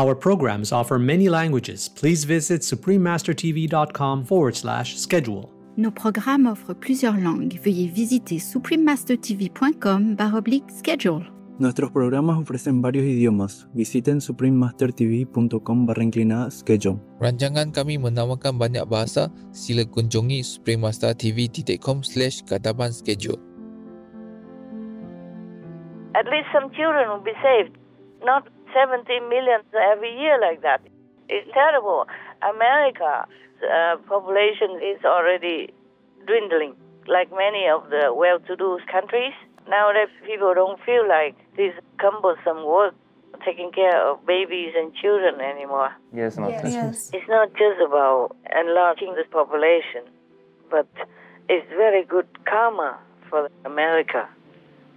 Our programs offer many languages. Please visit suprememastertv.com forward slash schedule. Nos programmes offrent plusieurs langues. Veuillez visiter suprememastertv.com baroblique schedule. Nuestros programas ofrecen varios idiomas. Visiten suprememastertv.com barra inclinada schedule. Rancangan kami menawarkan banyak bahasa. Sila kunjungi suprememastertv.com slash kataban schedule. At least some children will be saved. Not 17 million every year like that. It's terrible. America's uh, population is already dwindling, like many of the well-to-do countries. Now that people don't feel like this cumbersome work taking care of babies and children anymore. Yes, Master. Yes. It's not just about enlarging the population, but it's very good karma for America.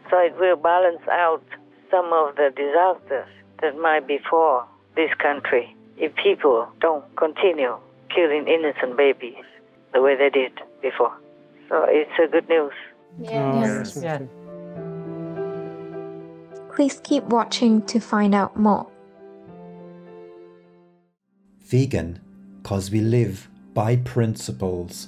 So it will balance out some of the disasters that might befall this country if people don't continue killing innocent babies the way they did before. So it's a good news. Oh, yes. Yeah. Please keep watching to find out more. Vegan, cause we live by principles.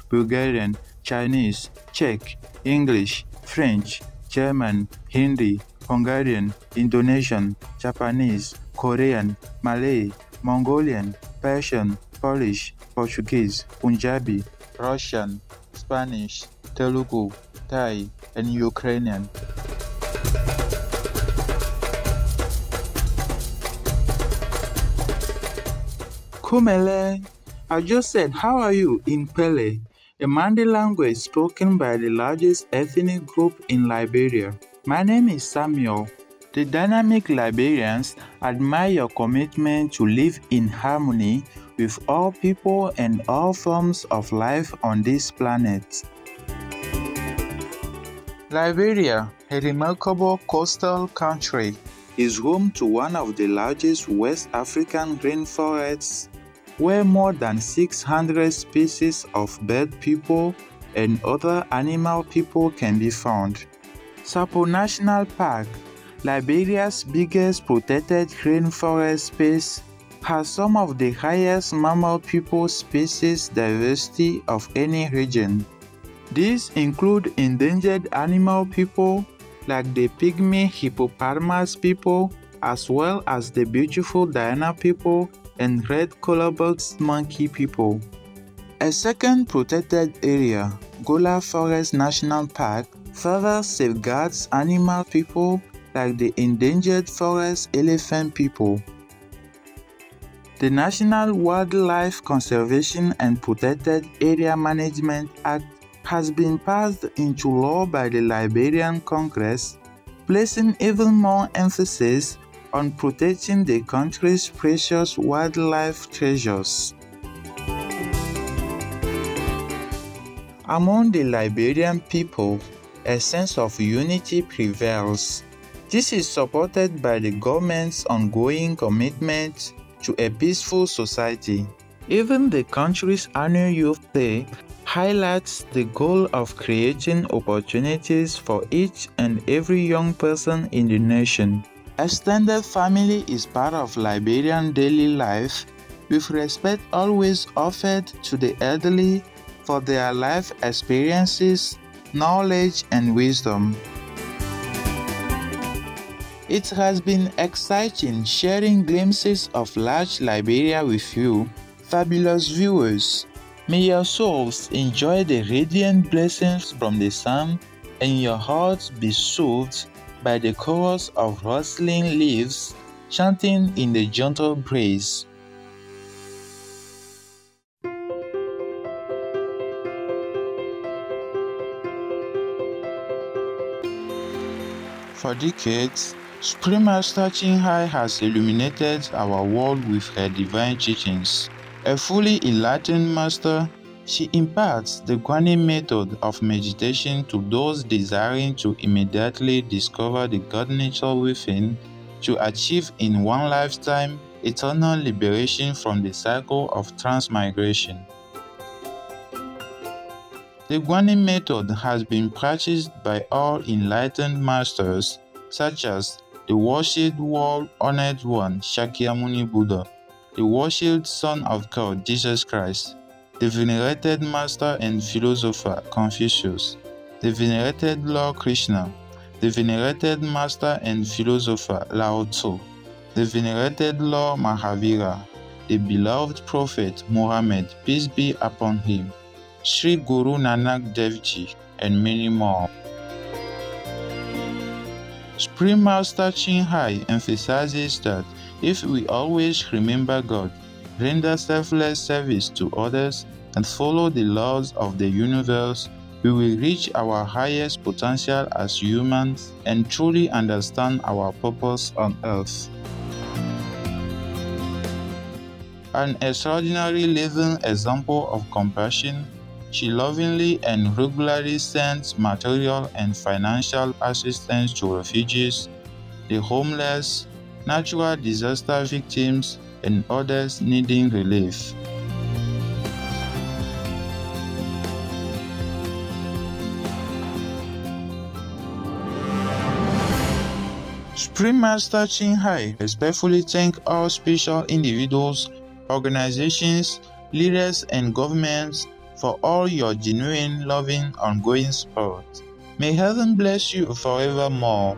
Bulgarian, Chinese, Czech, English, French, German, Hindi, Hungarian, Indonesian, Japanese, Korean, Malay, Mongolian, Persian, Polish, Portuguese, Punjabi, Russian, Spanish, Telugu, Thai, and Ukrainian. Kumele, I just said, How are you in Kpelle, a Mande language spoken by the largest ethnic group in Liberia. My name is Samuel. The dynamic Liberians admire your commitment to live in harmony with all people and all forms of life on this planet. Liberia, a remarkable coastal country, is home to one of the largest West African rainforests where more than 600 species of bird people and other animal people can be found. Sapo National Park, Liberia's biggest protected rainforest space, has some of the highest mammal people species diversity of any region. These include endangered animal people like the pygmy hippopotamus people, as well as the beautiful Diana people and red collared monkey people. A second protected area, Gola Forest National Park, further safeguards animal people like the endangered forest elephant people. The National Wildlife Conservation and Protected Area Management Act has been passed into law by the Liberian Congress, placing even more emphasis on protecting the country's precious wildlife treasures. Among the Liberian people, a sense of unity prevails. This is supported by the government's ongoing commitment to a peaceful society. Even the country's annual Youth Day highlights the goal of creating opportunities for each and every young person in the nation. Extended family is part of Liberian daily life, with respect always offered to the elderly for their life experiences, knowledge, and wisdom. It has been exciting sharing glimpses of large Liberia with you, fabulous viewers. May your souls enjoy the radiant blessings from the sun and your hearts be soothed by the chorus of rustling leaves chanting in the gentle breeze. For decades, Supreme Master Ching Hai has illuminated our world with her divine teachings. A fully enlightened master, she imparts the Guanyin method of meditation to those desiring to immediately discover the God nature within to achieve in one lifetime eternal liberation from the cycle of transmigration. The Guanyin method has been practiced by all enlightened masters such as the worshipped world honored one Shakyamuni Buddha, the worshipped Son of God Jesus Christ, the venerated master and philosopher Confucius, the venerated Lord Krishna, the venerated master and philosopher Lao Tzu, the venerated Lord Mahavira, the beloved prophet Muhammad, peace be upon him, Sri Guru Nanak Dev Ji, and many more. Supreme Master Ching Hai emphasizes that if we always remember God, render selfless service to others, and follow the laws of the universe, we will reach our highest potential as humans and truly understand our purpose on earth. An extraordinary living example of compassion, she lovingly and regularly sends material and financial assistance to refugees, the homeless, natural disaster victims, and others needing relief. Supreme Master Ching Hai respectfully thank all special individuals, organizations, leaders, and governments for all your genuine, loving, ongoing support. May heaven bless you forevermore.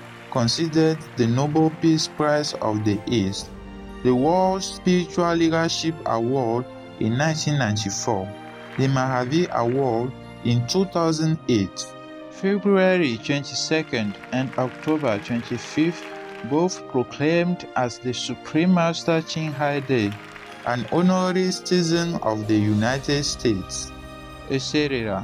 considered the Nobel Peace Prize of the East, the World Spiritual Leadership Award in 1994, the Mahavir Award in 2008. February 22nd and October 25th, both proclaimed as the Supreme Master Ching Hai Day, an honorary citizen of the United States, etc.,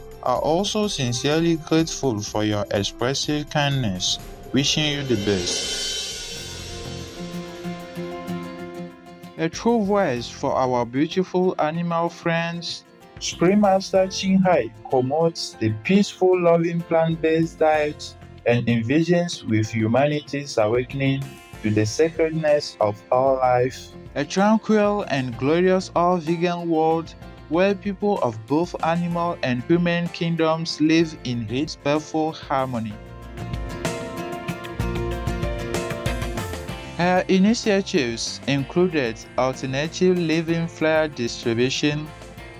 are also sincerely grateful for your expressive kindness. Wishing you the best. A true voice for our beautiful animal friends. Supreme Master Ching Hai promotes the peaceful, loving plant-based diet and envisions with humanity's awakening to the sacredness of all life. A tranquil and glorious all-vegan world where people of both animal and human kingdoms live in respectful harmony. Her initiatives included alternative living flyer distribution,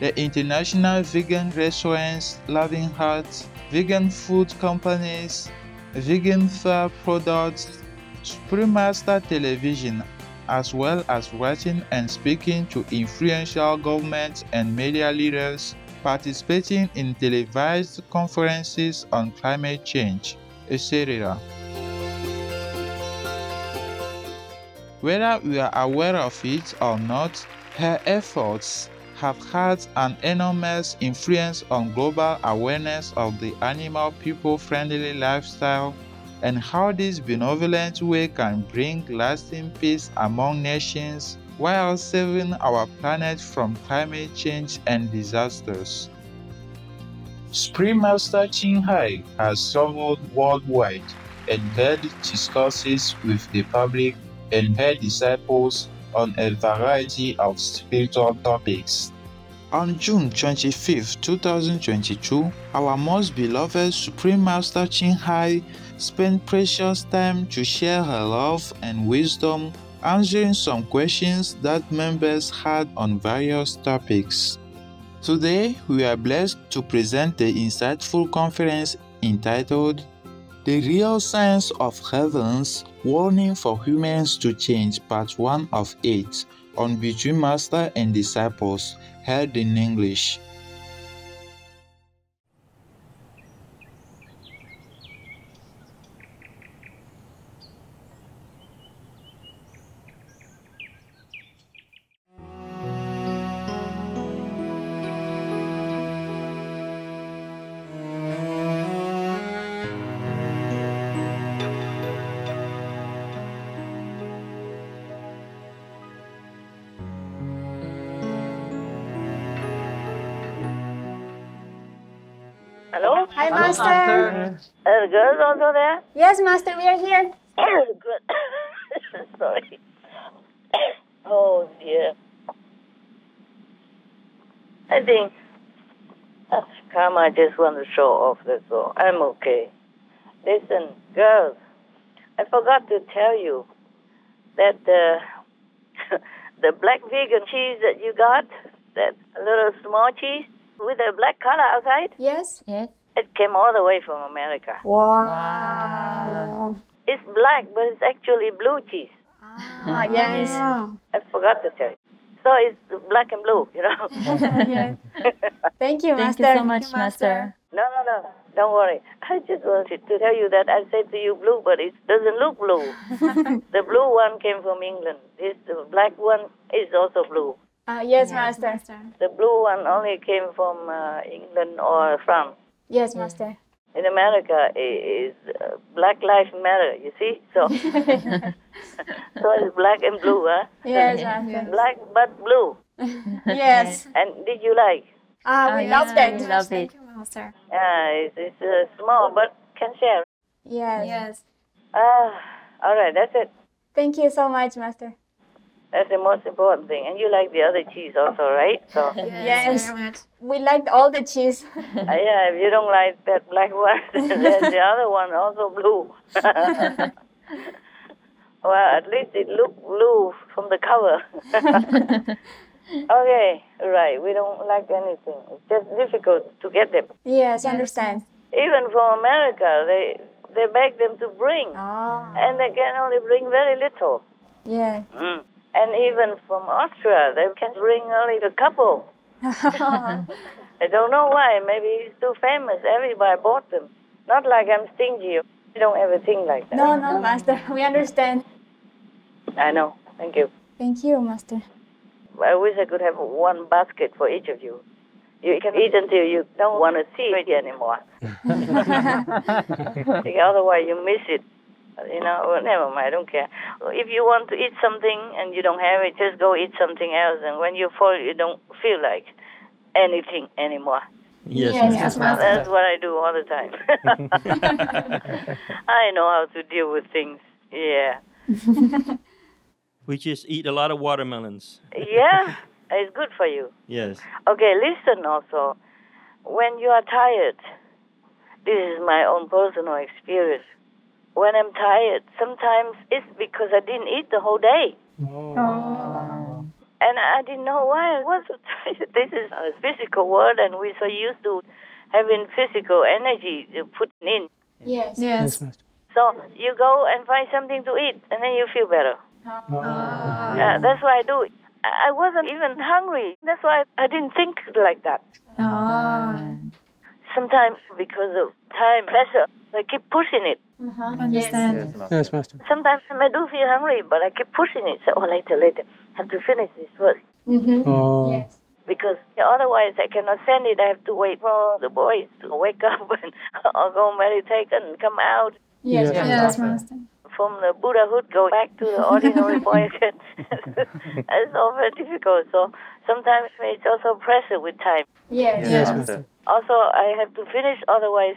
the International Vegan Restaurants Loving Hearts, vegan food companies, vegan fur products, Supreme Master Television, as well as writing and speaking to influential government and media leaders, participating in televised conferences on climate change, etc. Whether we are aware of it or not, her efforts have had an enormous influence on global awareness of the animal people friendly lifestyle and how this benevolent way can bring lasting peace among nations while saving our planet from climate change and disasters. Supreme Master Ching Hai has traveled worldwide and held discourses with the public and her disciples on a variety of spiritual topics. On June 25, 2022, our most beloved Supreme Master Ching Hai spent precious time to share her love and wisdom answering some questions that members had on various topics. Today, we are blessed to present the insightful conference entitled The Real Signs of Heavens Warning for Humans to Change, Part 1 of 8 on Between Master and Disciples, held in English. Hello? Hi, Master. Uh, the girls also there? Yes, Master, we are here. Good. Sorry. oh dear. I think uh, Karma just want to show off, that's all. I'm okay. Listen, girls, I forgot to tell you that the the black vegan cheese that you got, that little small cheese with the black color outside, Yes? Yes. it came all the way from America. Wow. It's black, but it's actually blue cheese. Ah, yes. I forgot to tell you. So it's black and blue, you know. yes. Thank you, Thank Master. you so much, Master. No, no, no. Don't worry. I just wanted to tell you that I said to you blue, but it doesn't look blue. the blue one came from England. This the black one is also blue. Ah, yes, Master. The blue one only came from uh, England or France. Yes, Master. In America, it is uh, Black Lives Matter. You see, so so it's black and blue, huh? Yes, Master. Black but blue. Yes. And did you like? Ah, Oh, we yeah, loved it. we love it. Master. Yeah, it's, it's uh, small but can share. Yes. Yes. Ah, all right, that's it. Thank you so much, Master. That's the most important thing. And you like the other cheese also, right? So, Yes. We liked all the cheese. uh, yeah, if you don't like that black one, then the other one also blue. well, at least it looked blue from the cover. okay, right. We don't like anything. It's just difficult to get them. yes, I understand. Even from America, they they beg them to bring, and they can only bring very little. Yeah. Mm. And even from Austria, they can bring only a couple. I don't know why. Maybe he's too famous. Everybody bought them. Not like I'm stingy. You don't ever think like that. no, no, Master. We understand. I know. Thank you. Thank you, Master. I wish I could have one basket for each of you. You can eat until you don't want to see it anymore. Otherwise, you miss it. You know, well, never mind, I don't care. If you want to eat something and you don't have it, just go eat something else. And when you fall, you don't feel like anything anymore. Yes, Yes, yes, Master. That's what I do all the time. I know how to deal with things. Yeah. We just eat a lot of watermelons. Yeah, it's good for you. Yes. Okay, listen also. When you are tired, this is my own personal experience. When I'm tired, sometimes it's because I didn't eat the whole day. Oh. And I didn't know why I was so tired. This is a physical world, and we're so used to having physical energy to put in. Yes. Yes, Master. So you go and find something to eat, and then you feel better. Ah. Yeah, that's why I do. I I wasn't even hungry. That's why I didn't think like that. Ah. Sometimes because of time pressure, I keep pushing it. Understand. Yes, Master. Sometimes I do feel hungry, but I keep pushing it. So, oh, later, later, I have to finish this first. Mm-hmm. Oh. Because otherwise, I cannot send it. I have to wait for the boys to wake up and or go meditate and come out. Yes, Yes, yes, Master. Master. From the Buddhahood, go back to the ordinary boy again. it's all very difficult. So sometimes it's also pressure with time. Yes. Yes, Master. Also, I have to finish, otherwise,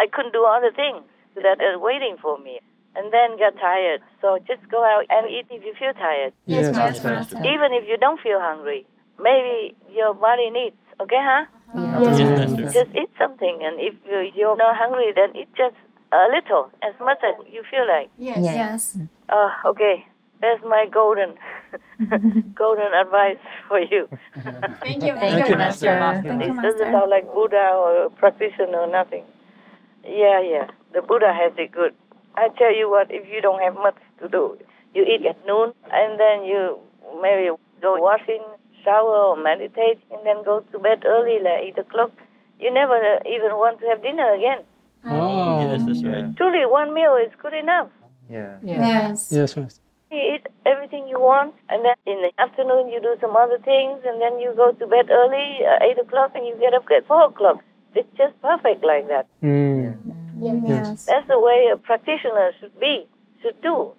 I couldn't do other things that are waiting for me. And then get tired. So just go out and eat if you feel tired. Yes, Yes, Master. Master. Even if you don't feel hungry, maybe your body needs. Okay, huh? Yes, Yes, Master. Master. Just eat something, and if you- you're not hungry, then eat just a little, as much as you feel like. Yes. Yes. Uh, okay, that's my golden, golden advice for you. Thank you, Thank you, Master. Thank you, It doesn't sound like Buddha or practitioner or nothing. Yeah, yeah. The Buddha has it good. I tell you what, if you don't have much to do, you eat at noon and then you maybe go washing, shower, or meditate, and then go to bed early, like 8 o'clock. You never uh, even want to have dinner again. Oh. Yes, that's right. Truly, one meal is good enough. Yeah. Yes. Yes, Master. You eat everything you want, and then in the afternoon you do some other things, and then you go to bed early, uh, 8 o'clock, and you get up at 4 o'clock. It's just perfect like that. Mm. Yes. That's the way a practitioner should be, should do.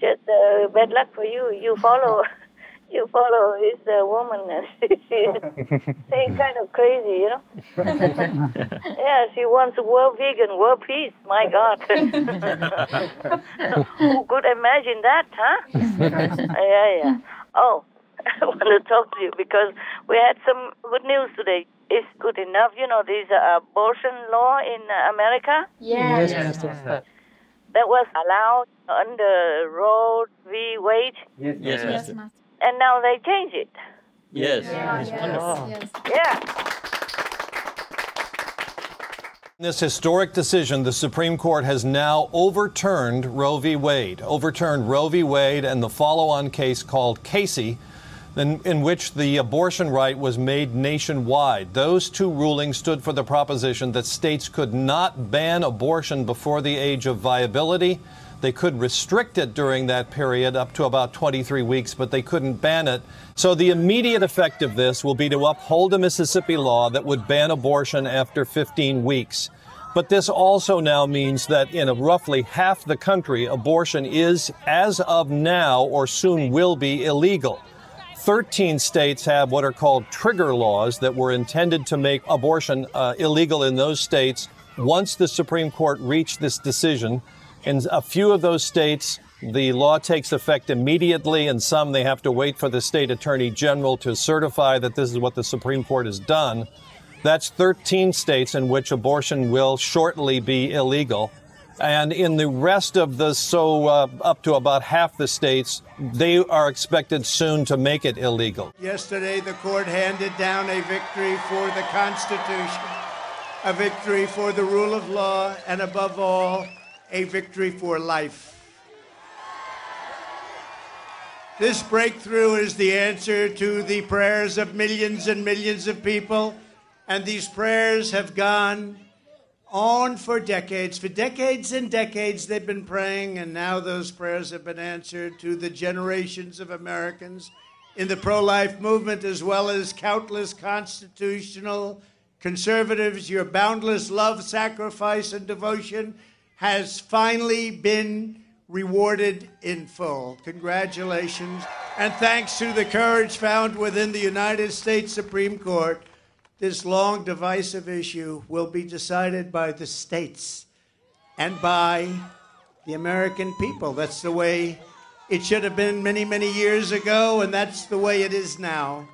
Just uh, bad luck for you. You follow, you follow this uh, woman. and She's saying kind of crazy, you know. yeah, she wants world vegan, world peace. My God, who could imagine that, huh? yeah, yeah. Oh, I want to talk to you because we had some good news today. It's good enough, you know. There's a abortion law in uh, America Yes. Yes, Master. that was allowed under Roe v. Wade, Yes, Yes, Master. Master. and now they change it. Yes. Yes. Wonderful. Yes. Yeah. In this historic decision, the Supreme Court has now overturned Roe v. Wade, overturned Roe v. Wade and the follow on case called Casey, in, in which the abortion right was made nationwide. Those two rulings stood for the proposition that states could not ban abortion before the age of viability. They could restrict it during that period up to about 23 weeks, but they couldn't ban it. So the immediate effect of this will be to uphold a Mississippi law that would ban abortion after 15 weeks. But this also now means that in roughly half the country, abortion is, as of now or soon will be, illegal. 13 states have what are called trigger laws that were intended to make abortion uh, illegal in those states once the Supreme Court reached this decision. In a few of those states, the law takes effect immediately, and some they have to wait for the state attorney general to certify that this is what the Supreme Court has done. That's 13 states in which abortion will shortly be illegal. And in the rest of the, so uh, up to about half the states, they are expected soon to make it illegal. Yesterday, the court handed down a victory for the Constitution. a victory for the rule of law, and above all, a victory for life. This breakthrough is the answer to the prayers of millions and millions of people, and these prayers have gone on for decades. For decades and decades, they've been praying, and now those prayers have been answered to the generations of Americans in the pro life movement, as well as countless constitutional conservatives. Your boundless love, sacrifice, and devotion has finally been rewarded in full. Congratulations. And thanks to the courage found within the United States Supreme Court, this long divisive issue will be decided by the states and by the American people. That's the way it should have been many, many years ago, and that's the way it is now.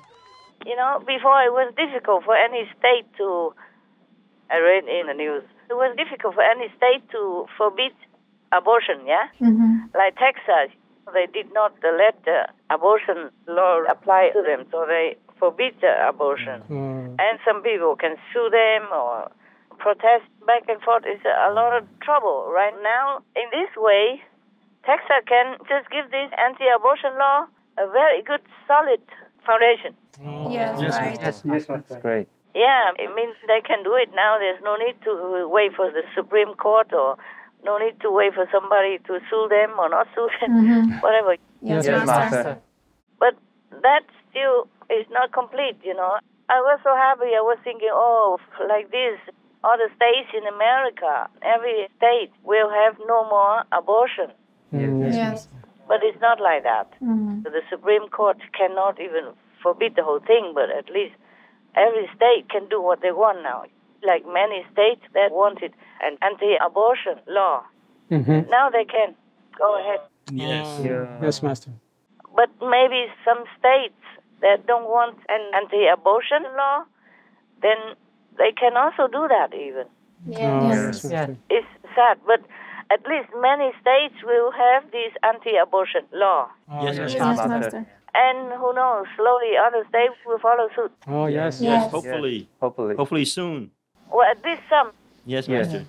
You know, before it was difficult for any state to, I read in the news, it was difficult for any state to forbid abortion, yeah? Mm-hmm. Like Texas, they did not let the abortion law apply to them, so they forbid the abortion. Mm-hmm. Mm-hmm. And some people can sue them or protest back and forth. It's a lot of trouble. Right now, in this way, Texas can just give this anti-abortion law a very good, solid foundation. Mm-hmm. Yes, right. Yes, yes, that's great. Yeah, it means they can do it now. There's no need to wait for the Supreme Court or no need to wait for somebody to sue them or not sue them, Mhm. whatever. Yes, Yes, Master. Master. But that still is not complete, you know. I was so happy. I was thinking, oh, like this, other states in America, every state will have no more abortion. Yes. But it's not like that. Mhm. The Supreme Court cannot even forbid the whole thing, but at least every state can do what they want now. Like many states that wanted an anti-abortion law, Mm-hmm. now they can go ahead. Yes. Yes, Master. But maybe some states that don't want an anti-abortion law, then they can also do that even. Oh, yes, Master. It's sad, but at least many states will have this anti-abortion law. Oh, yes, Yes, Master. Master. And who knows, slowly other states will follow suit. Oh, yes. Yes, Yes. hopefully. Hopefully. Hopefully soon. Well, at least some. Yes, Yes. Master.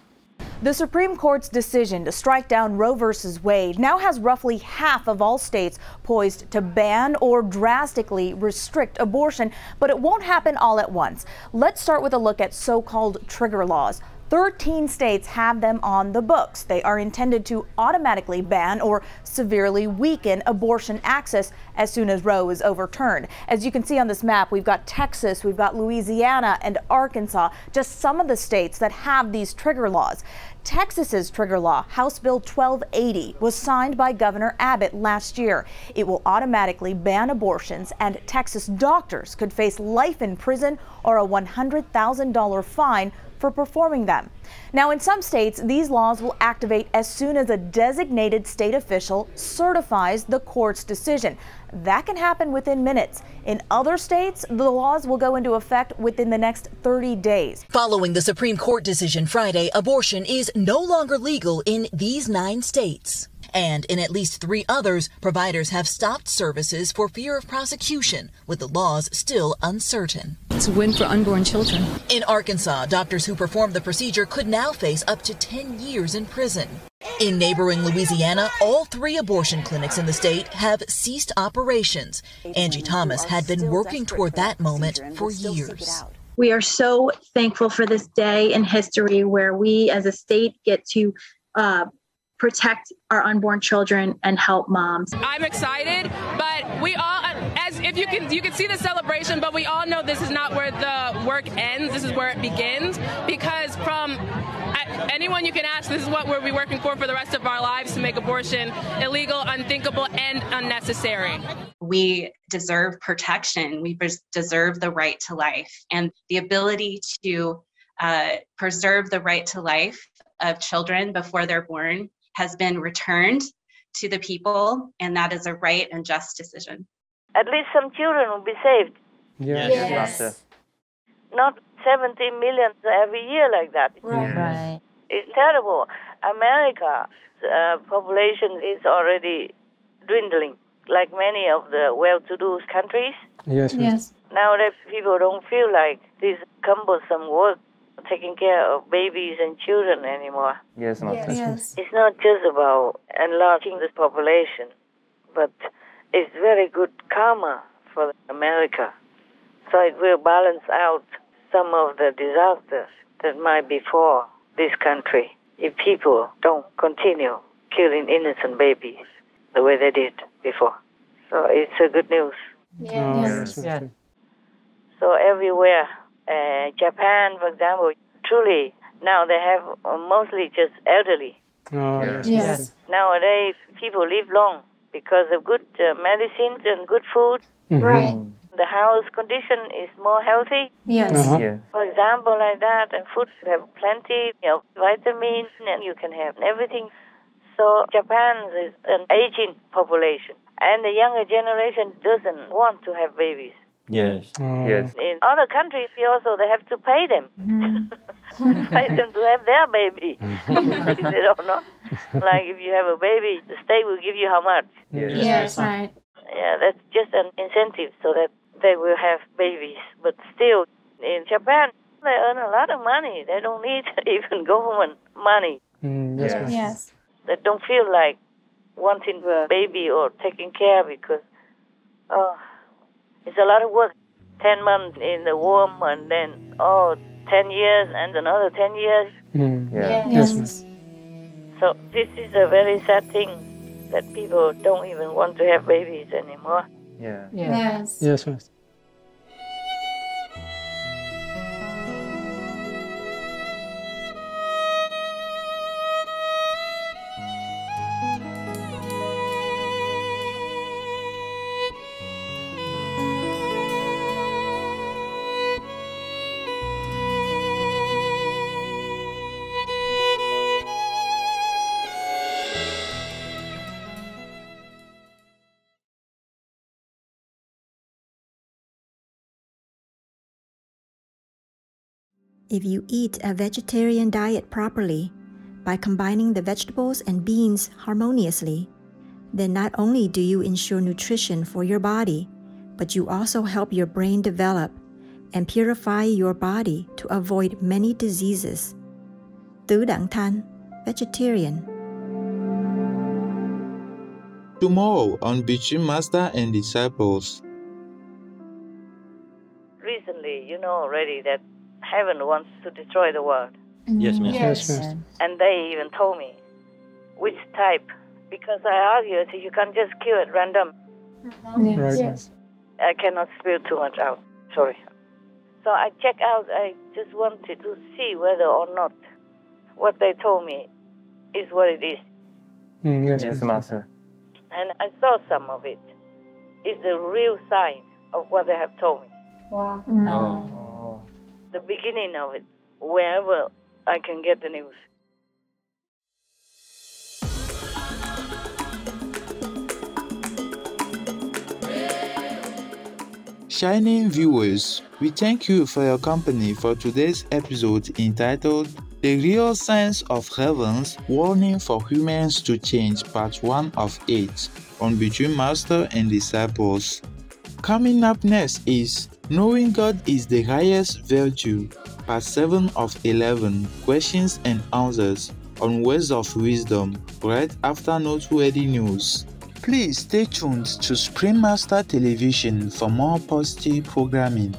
The Supreme Court's decision to strike down Roe v. Wade now has roughly half of all states poised to ban or drastically restrict abortion, but it won't happen all at once. Let's start with a look at so called trigger laws. 13 states have them on the books. They are intended to automatically ban or severely weaken abortion access as soon as Roe is overturned. As you can see on this map, we've got Texas, we've got Louisiana, and Arkansas, just some of the states that have these trigger laws. Texas's trigger law, House Bill 1280, was signed by Governor Abbott last year. It will automatically ban abortions, and Texas doctors could face life in prison or a $100,000 fine for performing them. Now, in some states, these laws will activate as soon as a designated state official certifies the court's decision. That can happen within minutes. In other states, the laws will go into effect within the next 30 days. Following the Supreme Court decision Friday, abortion is no longer legal in these nine states. And in at least three others, providers have stopped services for fear of prosecution, with the laws still uncertain. It's a win for unborn children. In Arkansas, doctors who performed the procedure could now face up to 10 years in prison. In neighboring Louisiana, all three abortion clinics in the state have ceased operations. Angie Thomas had been working toward that moment for years. We are so thankful for this day in history where we as a state get to uh, protect our unborn children and help moms. I'm excited, but we all, as if you can, you can see the celebration, but we all know this is not where the work ends. This is where it begins, because from anyone you can ask, this is what we'll be working for for the rest of our lives to make abortion illegal, unthinkable, and unnecessary. we deserve protection. We deserve the right to life and the ability to uh, preserve the right to life of children before they're born has been returned to the people, and that is a right and just decision. At least some children will be saved. Yes, Yes, Master. Not 17 million every year like that. Right. It's terrible. America's uh, population is already dwindling, like many of the well-to-do countries. Yes, Yes. Now that people don't feel like this cumbersome work taking care of babies and children anymore. Yes, Master. Yes. It's not just about enlarging the population, but it's very good karma for America. So it will balance out some of the disasters that might befall this country if people don't continue killing innocent babies the way they did before. So it's a good news. Yes. Yes. So everywhere, uh, Japan, for example, truly now they have uh, mostly just elderly. Oh, yes. Yes. Nowadays, people live long because of good uh, medicines and good food. Mhm. Right. The house condition is more healthy. Yes. Uh-huh. Yeah. For example, like that, and food you have plenty of vitamins, and you can have everything. So Japan is an aging population, and the younger generation doesn't want to have babies. Yes. Oh. Yes. In other countries, they also they have to pay them, pay them to have their baby. they don't know. Like if you have a baby, the state will give you how much? Yes. Yes, right. Yeah, that's just an incentive so that they will have babies. But still, in Japan, they earn a lot of money. They don't need even government money. Mm, yes, Yes. Yes. They don't feel like wanting a baby or taking care because, oh, it's a lot of work. Ten months in the womb and then, oh, 10 years and another 10 years. Mm. Yeah. Yes, Yes. Master. So this is a very sad thing that people don't even want to have babies anymore. Yeah. Yes. Yes, If you eat a vegetarian diet properly, by combining the vegetables and beans harmoniously, then not only do you ensure nutrition for your body, but you also help your brain develop and purify your body to avoid many diseases. Tứ Đẳng Than, vegetarian. Tomorrow on Between Master and Disciples. Recently, you know already that heaven wants to destroy the world. Yes, ma'am. Yes, Master. And they even told me which type. Because I argued, you can't just kill at random. Right, Yes. I cannot spill too much out. Sorry. So I check out. I just wanted to see whether or not what they told me is what it is. Mm, yes, Yes, Master. Master. And I saw some of it. It's the real sign of what they have told me. Wow. Oh. The beginning of it, wherever I can get the news. Shining viewers, we thank you for your company for today's episode entitled The Real Signs of Heaven's Warning for Humans to Change, Part 1 of 8 on Between Master and Disciples. Coming up next is Knowing God is the Highest Virtue, Part 7 of 11 Questions and Answers on Words of Wisdom, right after noteworthy news. Please stay tuned to Supreme Master Television for more positive programming.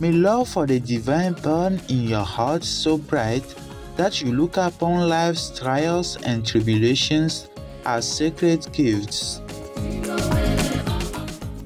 May love for the divine burn in your heart so bright that you look upon life's trials and tribulations as sacred gifts.